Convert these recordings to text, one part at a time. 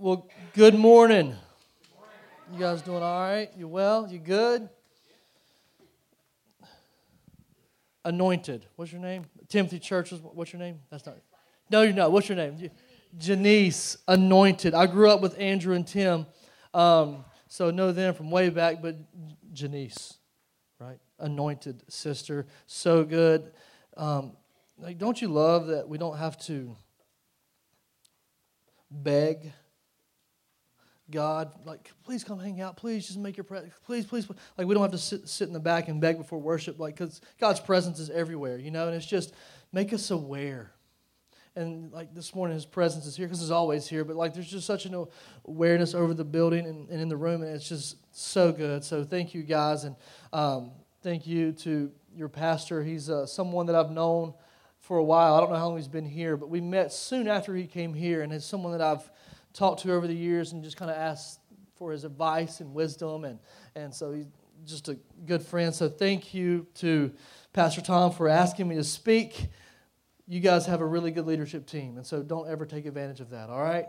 Well, good morning. You guys doing all right? You well? You good? Anointed. What's your name? Timothy Church. What's your name? That's not. No, you're not. What's your name? Janice. Anointed. I grew up with Andrew and Tim, um, so know them from way back. But Janice, right? Anointed sister. So good. Um, like, don't you love that we don't have to beg God, like, please come hang out. Please just make your presence. Please, please, please. Like, we don't have to sit, sit in the back and beg before worship, like, because God's presence is everywhere, you know? And it's just make us aware. And, like, this morning, His presence is here because He's always here, but, like, there's just such an awareness over the building and, and in the room, and it's just so good. So, thank you, guys. And um, thank you to your pastor. He's uh, someone that I've known for a while. I don't know how long he's been here, but we met soon after he came here, and it's someone that I've talked to over the years and just kind of asked for his advice and wisdom. And, and so he's just a good friend. So thank you to Pastor Tom for asking me to speak. You guys have a really good leadership team, and so don't ever take advantage of that, all right?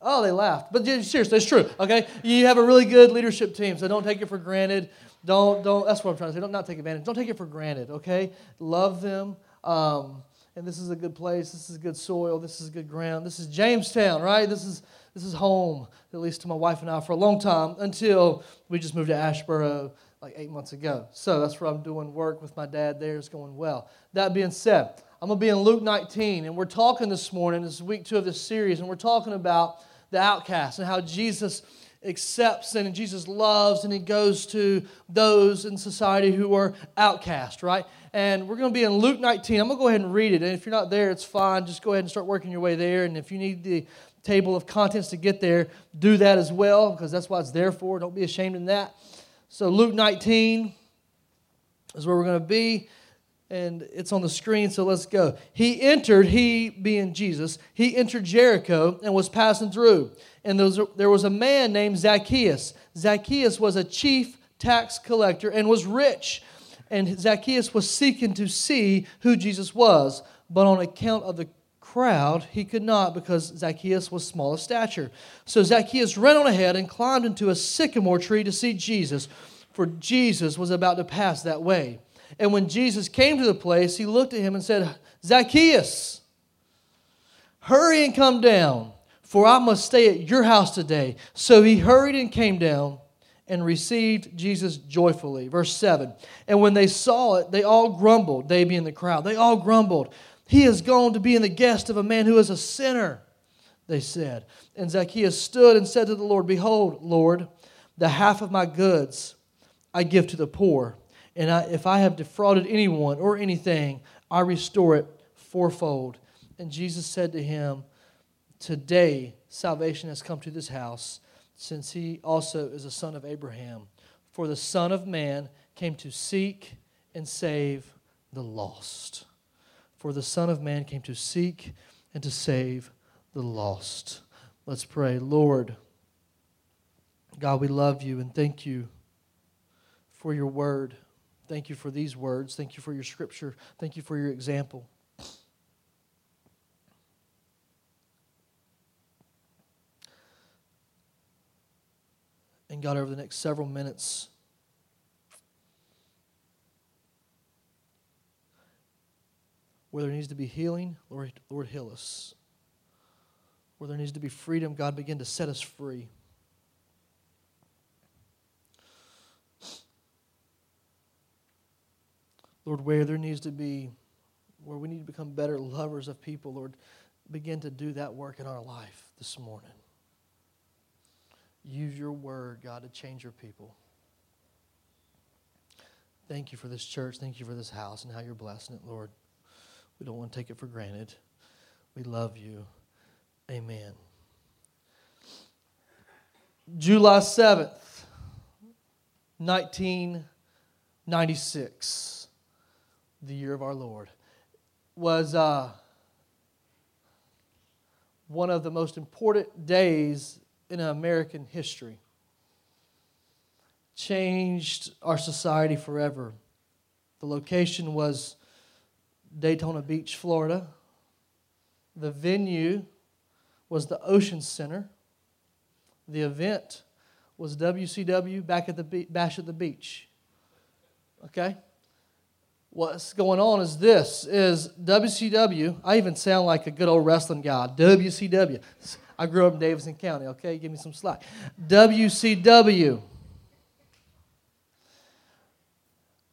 Oh, they laughed. But seriously, it's true, okay? You have a really good leadership team, so don't take it for granted. Don't, don't, that's what I'm trying to say. Don't not take advantage. Don't take it for granted, okay? Love them. Um, and this is a good place. This is good soil. This is good ground. This is Jamestown, right? This is this is home, at least to my wife and I, for a long time until we just moved to Asheboro like eight months ago. So that's where I'm doing work with my dad there. It's going well. That being said, I'm to be in Luke 19, and we're talking this morning. This is week two of this series, and we're talking about the outcast and how Jesus accepts and Jesus loves and he goes to those in society who are outcast, right? And we're going to be in Luke 19. I'm going to go ahead and read it. And if you're not there, it's fine. Just go ahead and start working your way there. And if you need the table of contents to get there, do that as well because that's what it's there for. Don't be ashamed in that. So, Luke 19 is where we're going to be. And it's on the screen, so let's go. He entered, he being Jesus, he entered Jericho and was passing through and there was, a, there was a man named Zacchaeus. Zacchaeus was a chief tax collector and was rich. And Zacchaeus was seeking to see who Jesus was, but on account of the crowd, he could not because Zacchaeus was small of stature. So Zacchaeus ran on ahead and climbed into a sycamore tree to see Jesus, for Jesus was about to pass that way. And when Jesus came to the place, he looked at him and said, Zacchaeus, hurry and come down for I must stay at your house today. So he hurried and came down and received Jesus joyfully. Verse 7 And when they saw it, they all grumbled, they being the crowd. They all grumbled. He has gone to be in the guest of a man who is a sinner, they said. And Zacchaeus stood and said to the Lord, Behold, Lord, the half of my goods I give to the poor. And I, if I have defrauded anyone or anything, I restore it fourfold. And Jesus said to him, Today, salvation has come to this house, since he also is a son of Abraham. For the Son of Man came to seek and save the lost. For the Son of Man came to seek and to save the lost. Let's pray. Lord, God, we love you and thank you for your word. Thank you for these words. Thank you for your scripture. Thank you for your example. And God, over the next several minutes, where there needs to be healing, Lord, Lord, heal us. Where there needs to be freedom, God, begin to set us free. Lord, where there needs to be, where we need to become better lovers of people, Lord, begin to do that work in our life this morning. Use your word, God, to change your people. Thank you for this church. Thank you for this house and how you're blessing it, Lord. We don't want to take it for granted. We love you. Amen. July 7th, 1996, the year of our Lord, was uh, one of the most important days in American history. Changed our society forever. The location was Daytona Beach, Florida. The venue was the Ocean Center. The event was WCW back at the be- Bash at the Beach. Okay? What's going on is this is WCW. I even sound like a good old wrestling guy. WCW. I grew up in Davidson County, okay? Give me some slack. WCW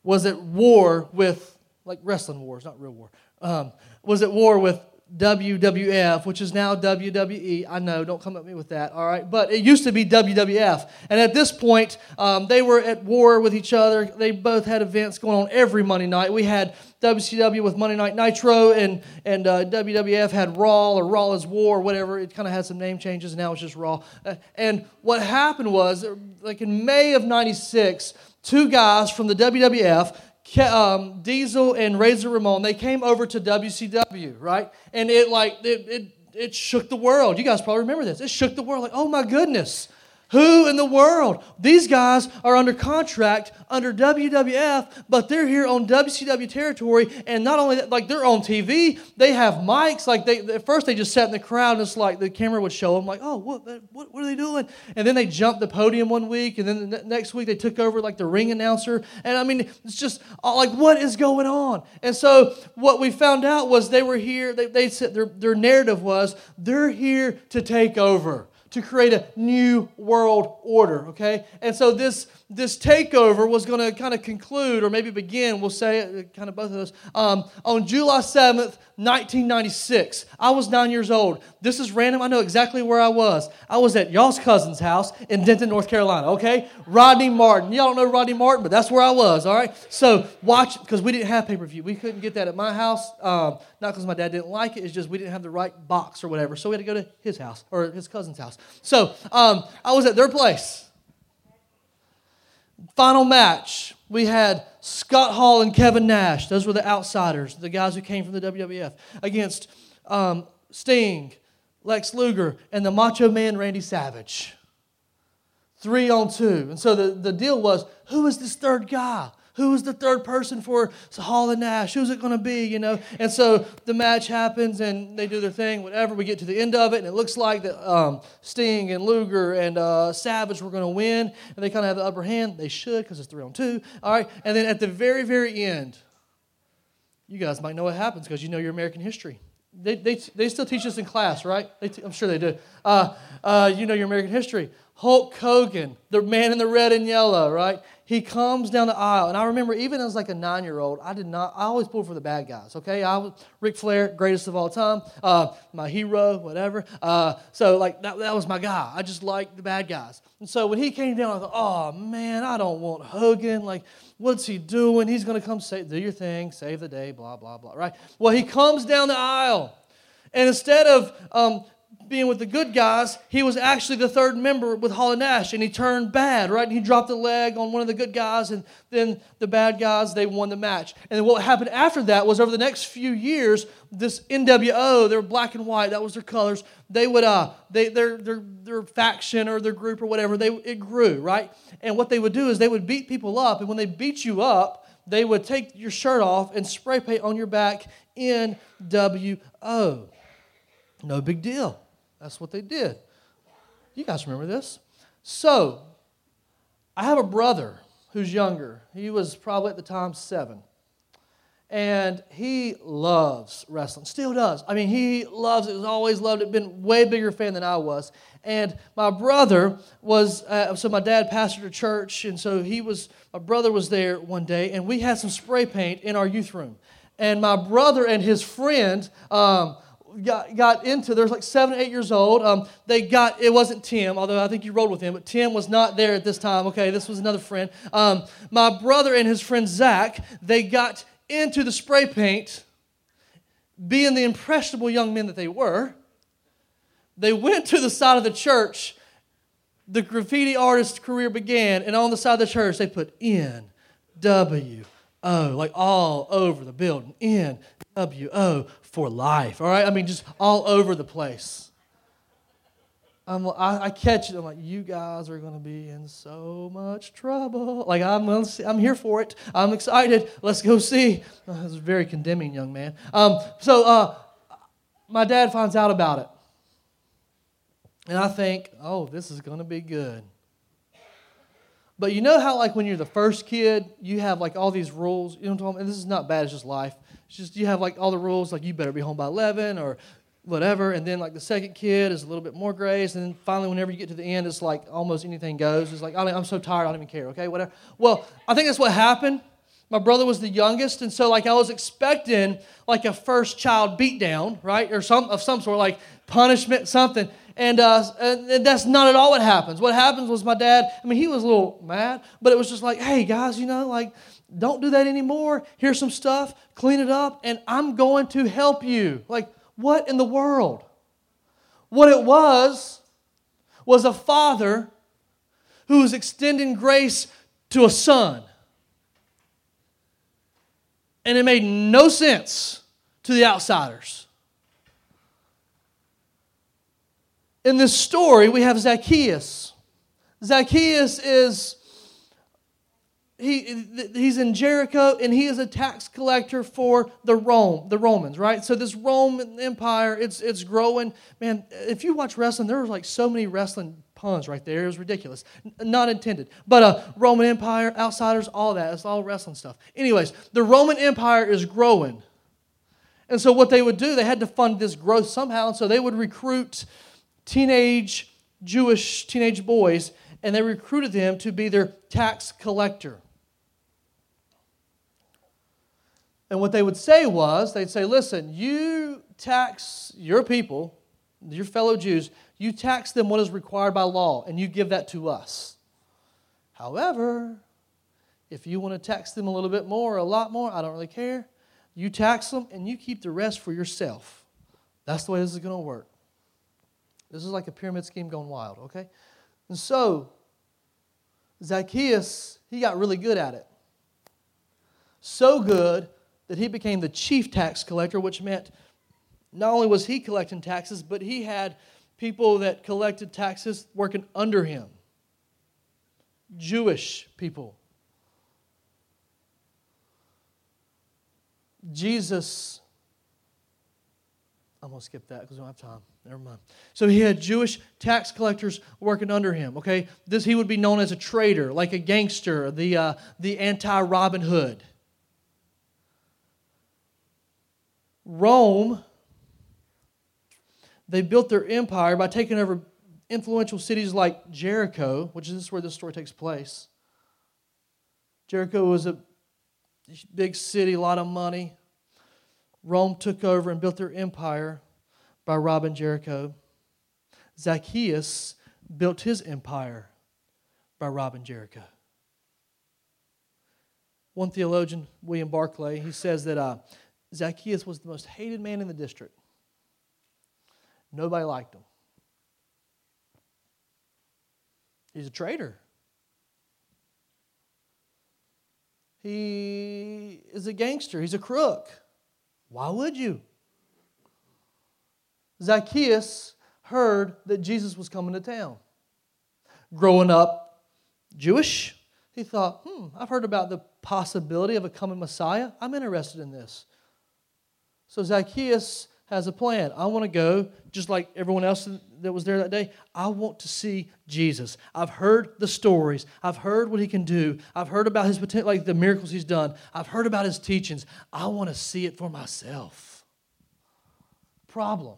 was at war with, like wrestling wars, not real war, um, was at war with WWF, which is now WWE. I know, don't come at me with that, all right? But it used to be WWF. And at this point, um, they were at war with each other. They both had events going on every Monday night. We had WCW with Monday Night Nitro, and, and uh, WWF had Raw or Raw is War, or whatever. It kind of had some name changes, and now it's just Raw. Uh, and what happened was, like in May of 96, two guys from the WWF um, Diesel and Razor Ramon, they came over to WCW, right? And it like it, it it shook the world. You guys probably remember this. It shook the world. Like, oh my goodness, who in the world? These guys are under contract under WWF, but they're here on WCW territory, and not only that, like they're on TV, they have mics. Like they at first they just sat in the crowd, and it's like the camera would show them, like, oh, what, what, what are they doing? And then they jumped the podium one week, and then the next week they took over like the ring announcer, and I mean, it's just uh, like what is going on? And so what we found out was they were here. They, they said their their narrative was they're here to take over to create a new world order, okay? And so this, this takeover was going to kind of conclude, or maybe begin, we'll say kind of both of those, um, on July 7th, 1996. I was nine years old. This is random. I know exactly where I was. I was at y'all's cousin's house in Denton, North Carolina, okay? Rodney Martin. Y'all don't know Rodney Martin, but that's where I was, all right? So watch, because we didn't have pay per view. We couldn't get that at my house, um, not because my dad didn't like it, it's just we didn't have the right box or whatever. So we had to go to his house or his cousin's house. So um, I was at their place. Final match, we had Scott Hall and Kevin Nash. Those were the outsiders, the guys who came from the WWF, against um, Sting, Lex Luger, and the Macho Man Randy Savage. Three on two. And so the, the deal was who is this third guy? Who is the third person for Hall and Nash? Who's it going to be, you know? And so the match happens and they do their thing, whatever. We get to the end of it and it looks like that um, Sting and Luger and uh, Savage were going to win and they kind of have the upper hand. They should because it's three on two. All right. And then at the very, very end, you guys might know what happens because you know your American history. They, they, they still teach us in class, right? T- I'm sure they do. Uh, uh, you know your American history. Hulk Hogan, the man in the red and yellow, right? he comes down the aisle. And I remember even as like a nine year old, I did not, I always pulled for the bad guys, okay? I was Ric Flair, greatest of all time, uh, my hero, whatever. Uh, so like that, that was my guy. I just liked the bad guys. And so when he came down, I thought, oh man, I don't want Hogan. Like, what's he doing? He's going to come say, do your thing, save the day, blah, blah, blah, right? Well, he comes down the aisle. And instead of um, being with the good guys, he was actually the third member with and Nash, and he turned bad, right? And he dropped a leg on one of the good guys, and then the bad guys, they won the match. And what happened after that was over the next few years, this NWO, they were black and white, that was their colors. They would, uh, they, their, their, their faction or their group or whatever, they, it grew, right? And what they would do is they would beat people up, and when they beat you up, they would take your shirt off and spray paint on your back NWO. No big deal. That's what they did. You guys remember this? So, I have a brother who's younger. He was probably at the time seven. And he loves wrestling, still does. I mean, he loves it, has always loved it, been way bigger fan than I was. And my brother was, uh, so my dad pastored a church, and so he was, my brother was there one day, and we had some spray paint in our youth room. And my brother and his friend, um, got, got into, there's like seven, eight years old. Um, they got, it wasn't Tim, although I think you rode with him, but Tim was not there at this time. Okay, this was another friend. Um, my brother and his friend Zach, they got into the spray paint, being the impressionable young men that they were. They went to the side of the church. The graffiti artist career began, and on the side of the church, they put N W O, like all over the building. N W O for life. All right? I mean, just all over the place. I'm, I, I catch it. I'm like, you guys are going to be in so much trouble. Like, I'm, I'm here for it. I'm excited. Let's go see. Oh, is very condemning young man. Um, so, uh, my dad finds out about it. And I think, oh, this is going to be good. But you know how, like, when you're the first kid, you have like all these rules. You know what I'm talking And this is not bad, it's just life. It's just you have like all the rules, like you better be home by 11 or whatever. And then, like, the second kid is a little bit more grace. And then finally, whenever you get to the end, it's like almost anything goes. It's like, I'm so tired, I don't even care, okay, whatever. Well, I think that's what happened. My brother was the youngest, and so like I was expecting like a first child beatdown, right, or some of some sort, like punishment, something. And, uh, and that's not at all what happens. What happens was my dad, I mean, he was a little mad, but it was just like, hey, guys, you know, like, don't do that anymore. Here's some stuff, clean it up, and I'm going to help you. Like, what in the world? What it was, was a father who was extending grace to a son. And it made no sense to the outsiders. in this story, we have Zacchaeus. Zacchaeus is he, he's in Jericho and he is a tax collector for the Rome, the Romans, right? So this Roman Empire, it's it's growing. Man, if you watch wrestling, there was like so many wrestling puns right there. It was ridiculous. Not intended. But uh, Roman Empire, outsiders, all that. It's all wrestling stuff. Anyways, the Roman Empire is growing. And so what they would do, they had to fund this growth somehow. And so they would recruit teenage Jewish teenage boys, and they recruited them to be their tax collector. And what they would say was, they'd say, listen, you tax your people, your fellow Jews, you tax them what is required by law, and you give that to us. However, if you want to tax them a little bit more, a lot more, I don't really care. You tax them and you keep the rest for yourself. That's the way this is going to work. This is like a pyramid scheme gone wild, okay? And so, Zacchaeus, he got really good at it. So good that he became the chief tax collector, which meant not only was he collecting taxes, but he had people that collected taxes working under him Jewish people. Jesus I'm going to skip that because we don't have time. Never mind. So he had Jewish tax collectors working under him. Okay, this he would be known as a traitor, like a gangster, the uh, the anti Robin Hood. Rome, they built their empire by taking over influential cities like Jericho, which is where this story takes place. Jericho was a big city, a lot of money. Rome took over and built their empire by robbing Jericho. Zacchaeus built his empire by robbing Jericho. One theologian, William Barclay, he says that uh, Zacchaeus was the most hated man in the district. Nobody liked him. He's a traitor. He is a gangster. He's a crook. Why would you? Zacchaeus heard that Jesus was coming to town. Growing up Jewish, he thought, hmm, I've heard about the possibility of a coming Messiah. I'm interested in this. So Zacchaeus has a plan. I want to go, just like everyone else that was there that day. I want to see Jesus. I've heard the stories. I've heard what he can do. I've heard about his potential, like the miracles he's done. I've heard about his teachings. I want to see it for myself. Problem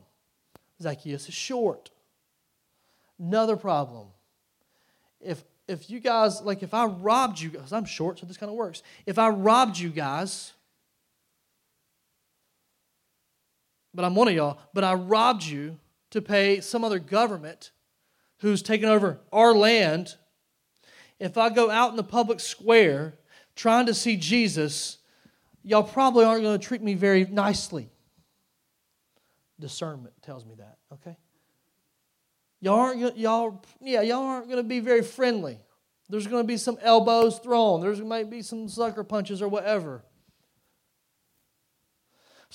Zacchaeus is short. Another problem. If if you guys like if I robbed you guys, I'm short, so this kind of works. If I robbed you guys but I'm one of y'all, but I robbed you to pay some other government who's taken over our land. If I go out in the public square trying to see Jesus, y'all probably aren't going to treat me very nicely. Discernment tells me that, okay? Y'all aren't y'all yeah, y'all aren't going to be very friendly. There's going to be some elbows thrown. There's might be some sucker punches or whatever.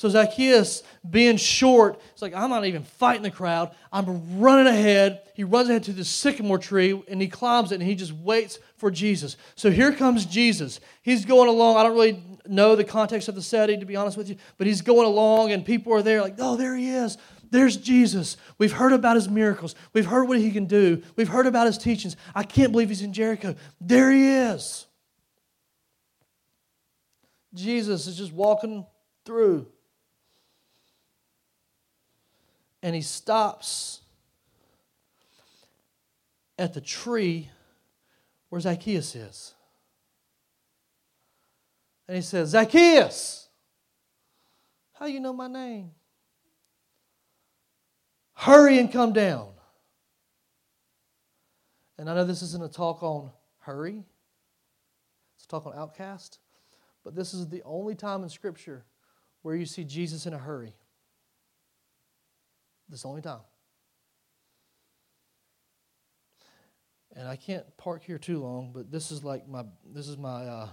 So Zacchaeus, being short, it's like, I'm not even fighting the crowd. I'm running ahead. He runs ahead to the sycamore tree and he climbs it and he just waits for Jesus. So here comes Jesus. He's going along. I don't really know the context of the setting, to be honest with you, but he's going along and people are there like, oh, there he is. There's Jesus. We've heard about his miracles. We've heard what he can do. We've heard about his teachings. I can't believe he's in Jericho. There he is. Jesus is just walking through. And he stops at the tree where Zacchaeus is. And he says, Zacchaeus, how you know my name? Hurry and come down. And I know this isn't a talk on hurry, it's a talk on outcast, but this is the only time in Scripture where you see Jesus in a hurry. This only time. And I can't park here too long, but this is like my this is my uh,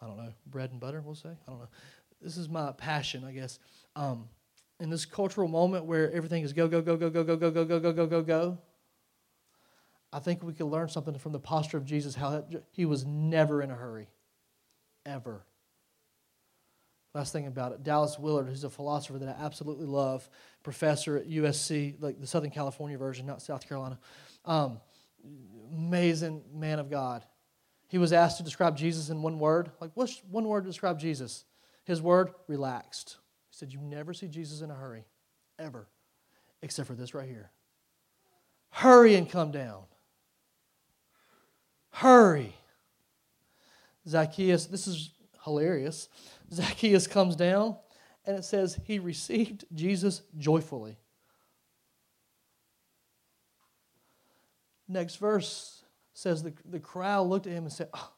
I don't know bread and butter. We'll say I don't know. This is my passion, I guess. Um, in this cultural moment where everything is go, go, go, go, go, go, go, go, go, go, go, go, go, I think we could learn something from the posture of Jesus, how he was never in a hurry. Ever. Last thing about it, Dallas Willard, who's a philosopher that I absolutely love, professor at USC, like the Southern California version, not South Carolina. Um, amazing man of God. He was asked to describe Jesus in one word. Like, what's one word to describe Jesus? His word, relaxed He said, You never see Jesus in a hurry, ever, except for this right here. Hurry and come down. Hurry. Zacchaeus, this is hilarious. Zacchaeus comes down, and it says he received Jesus joyfully. Next verse says the, the crowd looked at him and said, oh,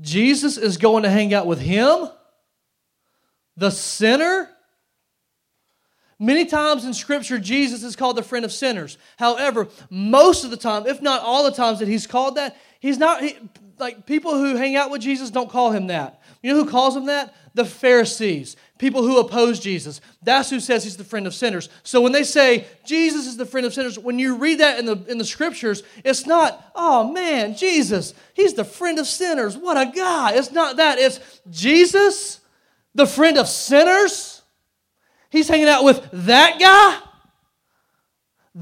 Jesus is going to hang out with him? The sinner? Many times in Scripture, Jesus is called the friend of sinners. However, most of the time, if not all the times that he's called that, he's not, he, like people who hang out with Jesus don't call him that. You know who calls him that? The Pharisees, people who oppose Jesus. That's who says he's the friend of sinners. So when they say Jesus is the friend of sinners, when you read that in the in the scriptures, it's not, oh man, Jesus, he's the friend of sinners. What a guy. It's not that. It's Jesus, the friend of sinners. He's hanging out with that guy.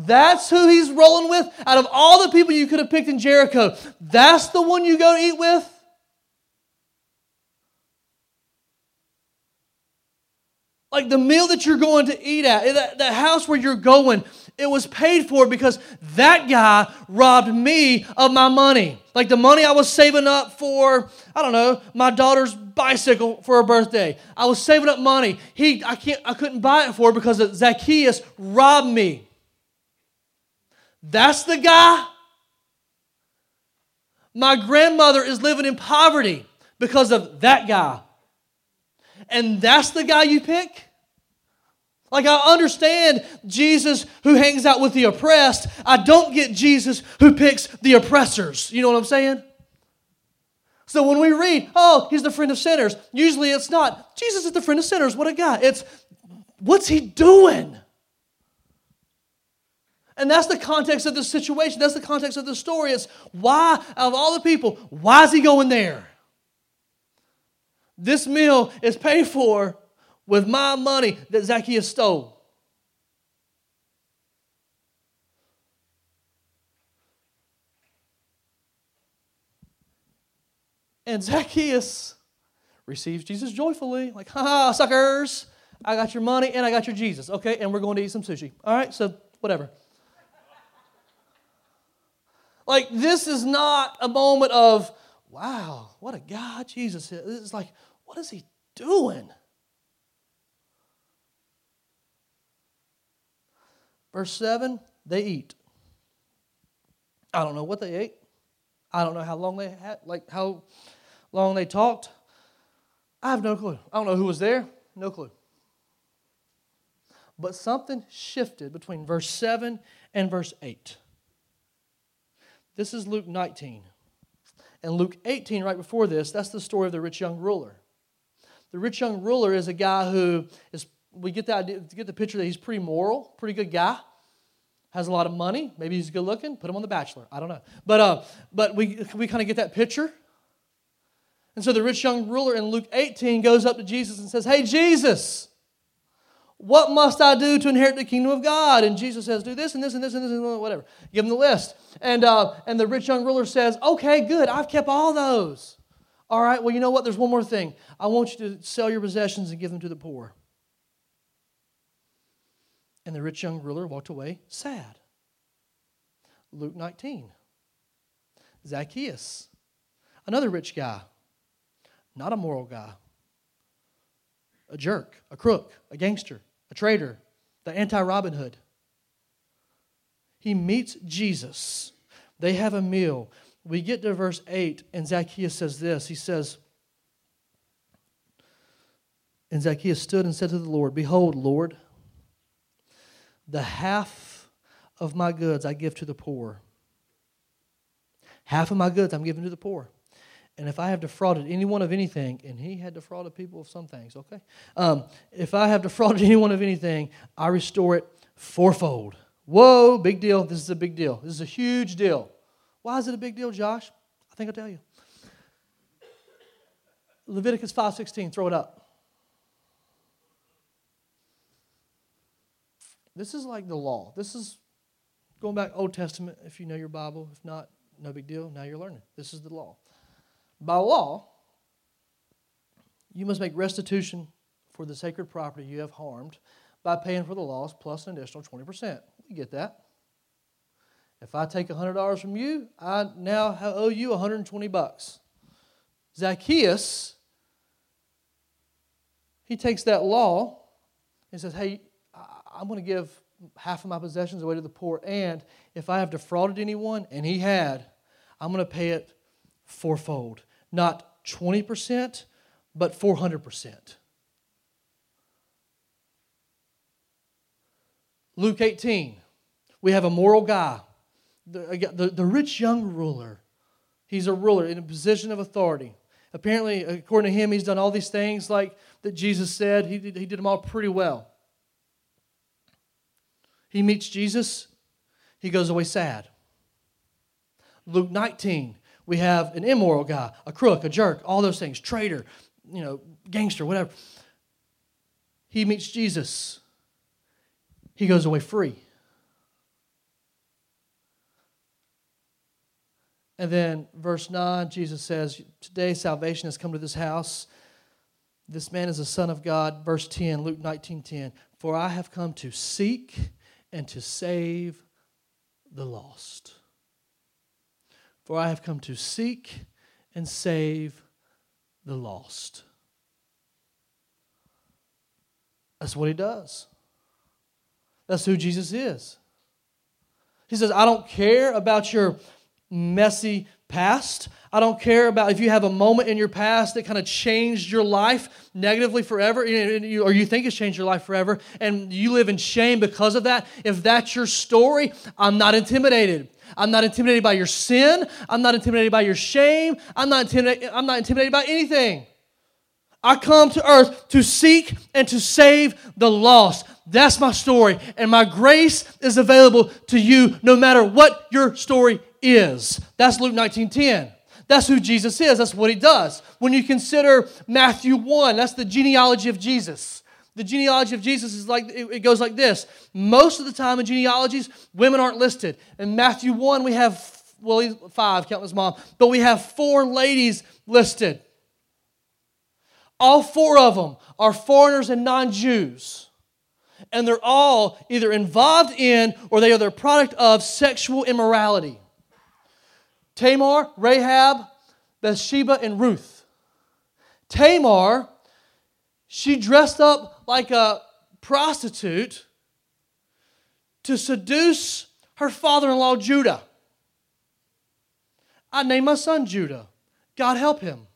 That's who he's rolling with. Out of all the people you could have picked in Jericho, that's the one you go to eat with. Like the meal that you're going to eat at, eh, that, the house where you're going, it was paid for because that guy robbed me of my money. Like the money I was saving up for, I don't know, my daughter's bicycle for her birthday. I was saving up money. He, I can't, I couldn't buy it for because Zacchaeus robbed me. That's the guy. My grandmother is living in poverty because of that guy and that's the guy you pick? Like, I understand Jesus who hangs out with the oppressed. I don't get Jesus who picks the oppressors. You know what I'm saying? So when we read, oh, he's the friend of sinners, usually it's not, Jesus is the friend of sinners. What a guy. It's, what's he doing? And that's the context of the situation. That's the context of the story. It's why, of all the people, why is he going there? This meal is paid for with my money that Zacchaeus stole. And Zacchaeus receives Jesus joyfully, like, ha, suckers, I got your money and I got your Jesus. Okay, and we're going to eat some sushi. All right, so whatever. Like, this is not a moment of, wow, what a God Jesus is. Like, what is he doing? Verse 7 they eat. I don't know what they ate. I don't know how long they had, like how long they talked. I have no clue. I don't know who was there. No clue. But something shifted between verse 7 and verse 8. This is Luke 19. And Luke 18, right before this, that's the story of the rich young ruler. The rich young ruler is a guy who is, we get the idea, get the picture that he's pretty moral, pretty good guy, has a lot of money. Maybe he's good looking. Put him on The Bachelor. I don't know. But, uh, but we, we kind of get that picture. And so the rich young ruler in Luke 18 goes up to Jesus and says, Hey, Jesus, What must I do to inherit the kingdom of God? And Jesus says, Do this and this and this and this and whatever. Give him the list. And, uh, and the rich young ruler says, Okay, good. I've kept all those. All right, well, you know what? There's one more thing. I want you to sell your possessions and give them to the poor. And the rich young ruler walked away sad. Luke 19. Zacchaeus, another rich guy, not a moral guy, a jerk, a crook, a gangster, traitor, the anti Robin Hood. He meets Jesus. They have a meal. We get to verse 8, and Zacchaeus says this. He says, And Zacchaeus stood and said to the Lord, Behold, Lord, the half of my goods I give to the poor. Half of my goods I'm giving to the poor. And if I have defrauded anyone of anything, and he had defrauded people of some things, okay? Um, if I have defrauded anyone of anything, I restore it fourfold. Whoa, big deal. This is a big deal. This is a huge deal. Why is it a big deal, Josh? I think I'll tell you. Leviticus 5.16, throw it up. This is like the law. This is going back Old Testament if you know your Bible. If not, no big deal. Now you're learning. This is the law. By law, you must make restitution for the sacred property you have harmed by paying for the loss plus an additional 20%. We get that? If I take $100 from you, I now owe you 120 bucks. Zacchaeus, he takes that law and says, Hey, I'm going to give half of my possessions away to the poor, and if I have defrauded anyone, and he had, I'm going to pay it fourfold not 20%, but 400%. Luke 18, we have a moral guy, the, the, the rich young ruler. He's a ruler in a position of authority. Apparently, according to him, he's done all these things like that Jesus said. He did, he did them all pretty well. He meets Jesus, he goes away sad. Luke 19, we have an immoral guy, a crook, a jerk, all those things, traitor, you know, gangster, whatever. He meets Jesus. He goes away free. And then verse 9, Jesus says, Today salvation has come to this house. This man is a son of God. Verse 10, Luke 19 10. For I have come to seek and to save the lost. For I have come to seek and save the lost. That's what he does. That's who Jesus is. He says, I don't care about your messy past. I don't care about if you have a moment in your past that kind of changed your life negatively forever, or you think it's changed your life forever, and you live in shame because of that. If that's your story, I'm not intimidated. I'm not intimidated by your sin. I'm not intimidated by your shame. I'm not intimidated, I'm not intimidated by anything. I come to earth to seek and to save the lost. That's my story. And my grace is available to you no matter what your story is. That's Luke 19:10. That's who Jesus is. That's what he does. When you consider Matthew 1, that's the genealogy of Jesus. The genealogy of Jesus is like, it goes like this. Most of the time in genealogies, women aren't listed. In Matthew 1, we have, well, five, counting his mom, but we have four ladies listed. All four of them are foreigners and non Jews. And they're all either involved in or they are the product of sexual immorality. Tamar, Rahab, Bathsheba, and Ruth. Tamar, she dressed up like a prostitute to seduce her father in law, Judah. I named my son Judah. God help him.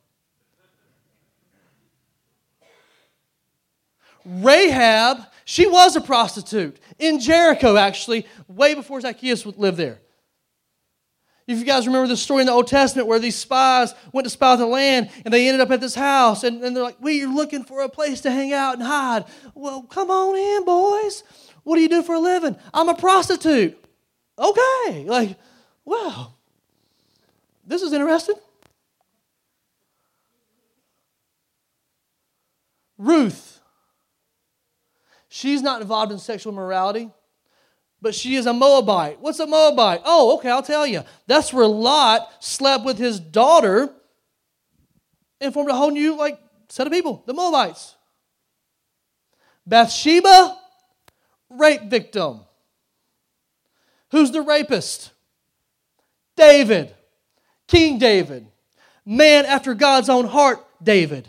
Rahab, she was a prostitute in Jericho, actually, way before Zacchaeus lived there. If you guys remember the story in the Old Testament where these spies went to spy the land and they ended up at this house and, and they're like, We're looking for a place to hang out and hide. Well, come on in, boys. What do you do for a living? I'm a prostitute. Okay. Like, wow. This is interesting. Ruth. She's not involved in sexual immorality, but she is a Moabite. What's a Moabite? Oh, okay, I'll tell you. That's where Lot slept with his daughter and formed a whole new like set of people, the Moabites. Bathsheba, rape victim. Who's the rapist? David, King David, man after God's own heart, David.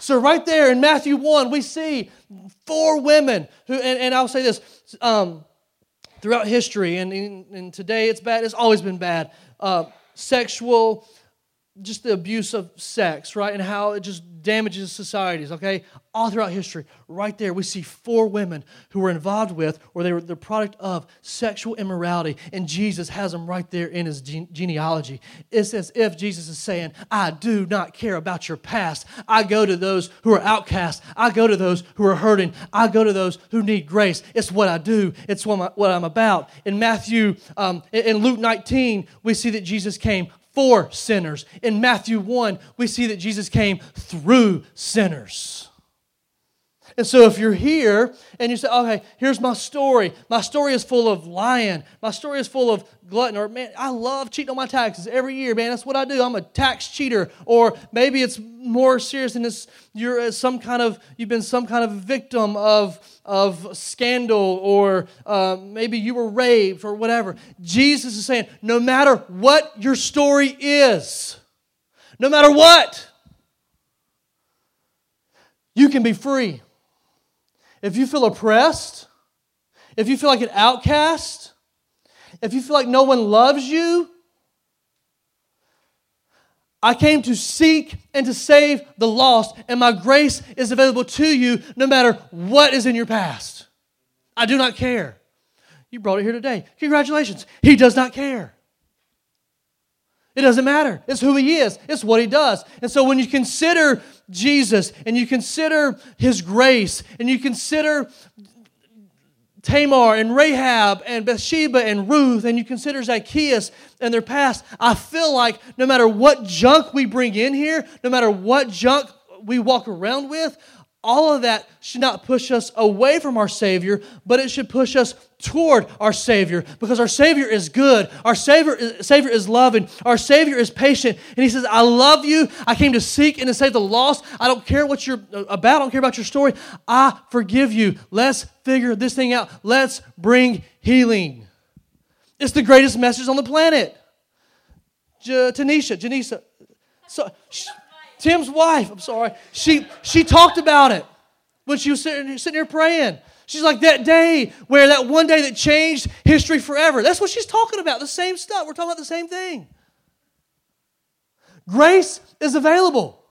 So, right there in Matthew 1, we see four women who, and, and I'll say this um, throughout history, and, and, today it's bad, it's always been bad. Uh, sexual, just the abuse of sex, right? And how it just damages societies, okay? All throughout history, right there, we see four women who were involved with or they were the product of sexual immorality, and Jesus has them right there in his gene- genealogy. It's as if Jesus is saying, I do not care about your past. I go to those who are outcast, I go to those who are hurting, I go to those who need grace. It's what I do, it's what, I, am about. In Matthew, um, in Luke 19, we see that Jesus came for sinners. In Matthew 1, we see that Jesus came through sinners. And so, if you're here and you say, okay, here's my story. My story is full of lying. My story is full of glutton. Or, man, I love cheating on my taxes every year, man. That's what I do. I'm a tax cheater. Or maybe it's more serious and it's you're some kind of, you've been some kind of victim of, of scandal or uh, maybe you were raped or whatever. Jesus is saying, no matter what your story is, no matter what, you can be free if you feel oppressed, if you feel like an outcast, if you feel like no one loves you, I came to seek and to save the lost, and my grace is available to you no matter what is in your past. I do not care. You brought it here today. Congratulations. He does not care. It doesn't matter. It's who he is, it's what he does. And so when you consider Jesus and you consider his grace and you consider Tamar and Rahab and Bathsheba and Ruth and you consider Zacchaeus and their past, I feel like no matter what junk we bring in here, no matter what junk we walk around with, all of that should not push us away from our Savior, but it should push us toward our Savior because our Savior is good. Our Savior is, Savior is loving. Our Savior is patient. And He says, I love you. I came to seek and to save the lost. I don't care what you're about. I don't care about your story. I forgive you. Let's figure this thing out. Let's bring healing. It's the greatest message on the planet. J- Tanisha. So, Tim's wife, I'm sorry, she, she talked about it when she was sitting, sitting here praying. She's like, that day where that one day that changed history forever. That's what she's talking about, the same stuff. We're talking about the same thing. Grace is available.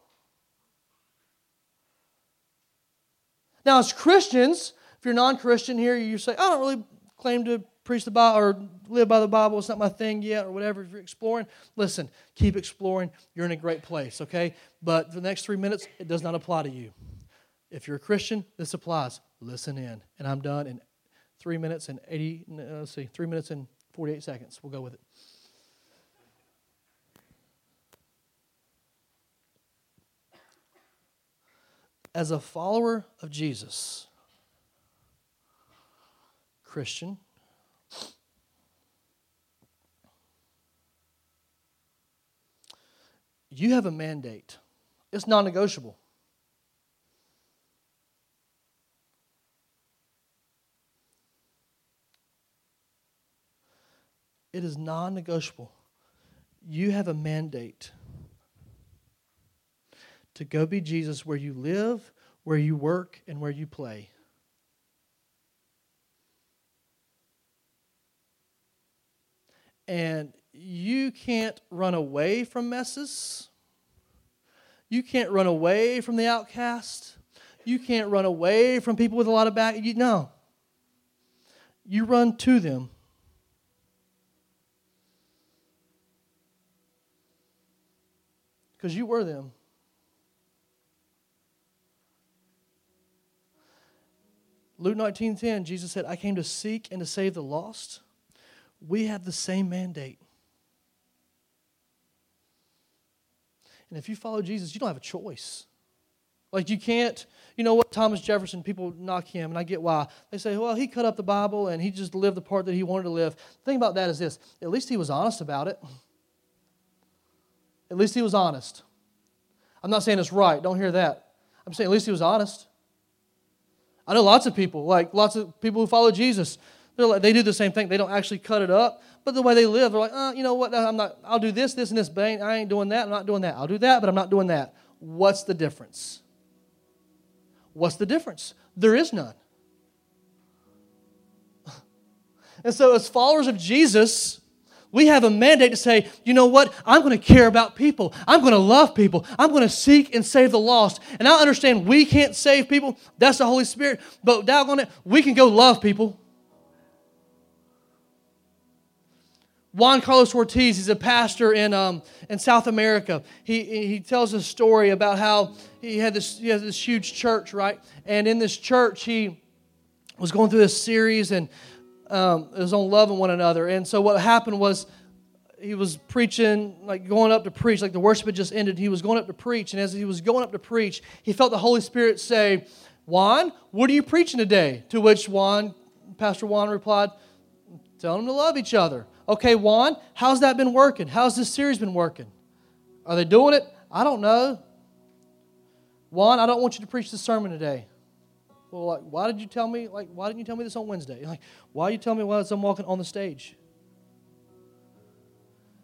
Now, as Christians, if you're non Christian here, you say, I don't really claim to preach the Bible or live by the Bible. It's not my thing yet, or whatever. If you're exploring, listen, keep exploring. You're in a great place, okay? But the next three minutes, it does not apply to you. If you're a Christian, this applies. Listen in. And I'm done in three minutes and 80, uh, let's see, three minutes and 48 seconds. We'll go with it. As a follower of Jesus, Christian, You have a mandate, it's non negotiable. It is non negotiable. You have a mandate to go be Jesus where you live, where you work, and where you play. And you can't run away from messes. You can't run away from the outcast. You can't run away from people with a lot of back. You, no. You run to them. Because you were them. Luke 19:10, Jesus said, I came to seek and to save the lost. We have the same mandate. And if you follow Jesus, you don't have a choice. Like, you can't, you know what, Thomas Jefferson, people knock him, and I get why. They say, well, he cut up the Bible and he just lived the part that he wanted to live. The thing about that is this at least he was honest about it. At least he was honest. I'm not saying it's right, don't hear that. I'm saying at least he was honest. I know lots of people, like lots of people who follow Jesus, they're like, they do the same thing. They don't actually cut it up, but the way they live, they're like, uh, you know what? I'm not. I'll do this, this, and this, but I ain't doing that. I'm not doing that. I'll do that, but I'm not doing that. What's the difference? What's the difference? There is none. And so, as followers of Jesus, we have a mandate to say, you know what? I'm going to care about people. I'm going to love people. I'm going to seek and save the lost. And I understand we can't save people. That's the Holy Spirit. But doggone it, we can go love people. Juan Carlos Ortiz, he's a pastor in, um, in South America. He, he tells a story about how he had this, he has this huge church, right? And in this church, he was going through this series and um, it was on loving one another. And so what happened was he was preaching, like going up to preach, like the worship had just ended. He was going up to preach. And as he was going up to preach, he felt the Holy Spirit say, Juan, what are you preaching today? To which Juan, Pastor Juan replied, Tell them to love each other. Okay, Juan, how's that been working? How's this series been working? Are they doing it? I don't know. Juan, I don't want you to preach the sermon today. Well, like, why did you tell me? Like, why didn't you tell me this on Wednesday? Like, why are you telling me while I'm walking on the stage?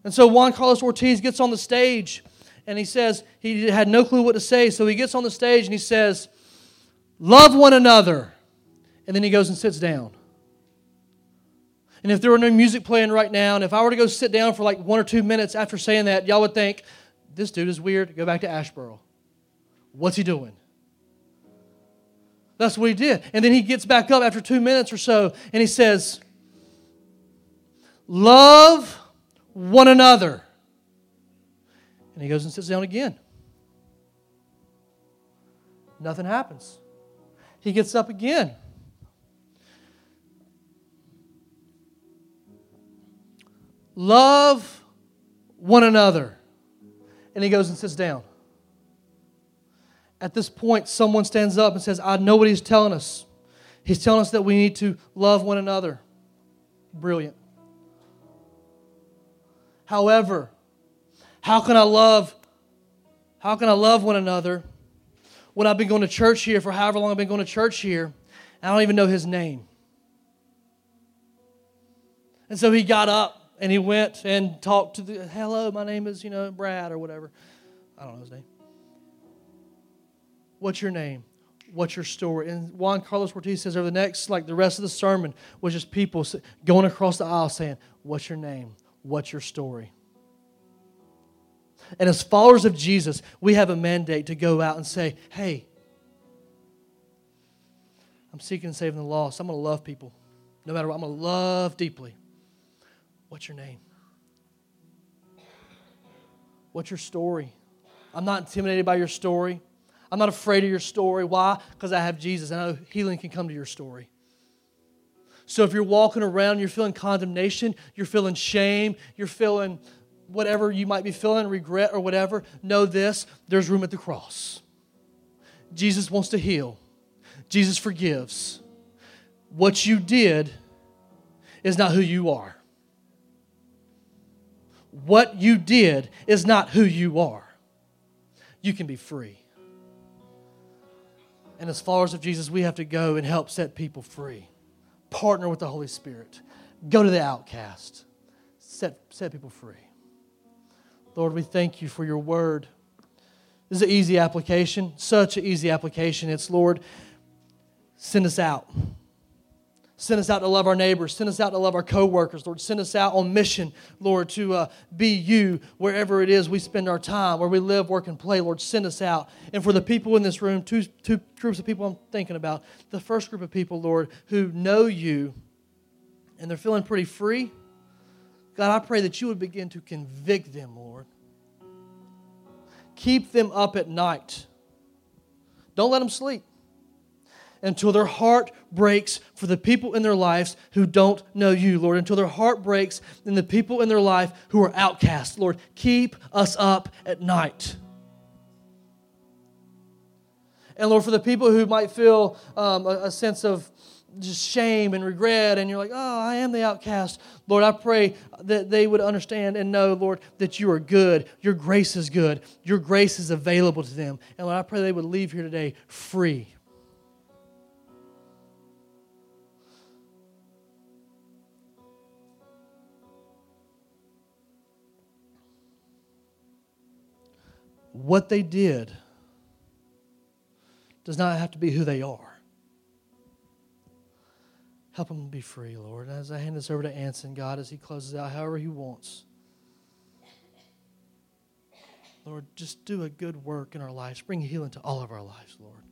And so Juan Carlos Ortiz gets on the stage and he says he had no clue what to say. So he gets on the stage and he says, Love one another. And then he goes and sits down. And if there were no music playing right now, and if I were to go sit down for like one or two minutes after saying that, y'all would think, this dude is weird. Go back to Asheboro. What's he doing? That's what he did. And then he gets back up after two minutes or so and he says, Love one another. And he goes and sits down again. Nothing happens. He gets up again. Love one another. And he goes and sits down. At this point, someone stands up and says, I know what he's telling us. He's telling us that we need to love one another. Brilliant. However, how can I love how can I love one another when I've been going to church here for however long I've been going to church here? I don't even know his name. And so he got up and he went and talked to the, hello, my name is, you know, Brad or whatever. I don't know his name. What's your name? What's your story? And Juan Carlos Ortiz says over the next, like the rest of the sermon, was just people going across the aisle saying, What's your name? What's your story? And as followers of Jesus, we have a mandate to go out and say, Hey, I'm seeking and saving the lost. I'm going to love people. No matter what, I'm going to love deeply. What's your name? What's your story? I'm not intimidated by your story. I'm not afraid of your story. Why? Because I have Jesus. I know healing can come to your story. So if you're walking around, you're feeling condemnation, you're feeling shame, you're feeling whatever you might be feeling, regret or whatever, know this there's room at the cross. Jesus wants to heal, Jesus forgives. What you did is not who you are what you did is not who you are. You can be free. And as followers of Jesus, we have to go and help set people free. Partner with the Holy Spirit. Go to the outcast. Set, set people free. Lord, we thank you for your word. This is an easy application, such an easy application. It's, Lord, send us out. Send us out to love our neighbors. Send us out to love our coworkers, Lord. Send us out on mission, Lord, to uh, be you wherever it is we spend our time, where we live, work, and play. Lord, send us out. And for the people in this room, two, two groups of people I'm thinking about. The first group of people, Lord, who know you and they're feeling pretty free. God, I pray that you would begin to convict them, Lord. Keep them up at night. Don't let them sleep until their heart breaks for the people in their lives who don't know you, Lord, until their heart breaks in the people in their life who are outcast. Lord, keep us up at night. And Lord, for the people who might feel um, a, a sense of just shame and regret, and you're like, oh, I am the outcast. Lord, I pray that they would understand and know, Lord, that you are good. Your grace is good. Your grace is available to them. And Lord, I pray they would leave here today free. What they did does not have to be who they are. Help them be free, Lord. As I hand this over to Anson, God, as he closes out however he wants. Lord, just do a good work in our lives. Bring healing to all of our lives, Lord.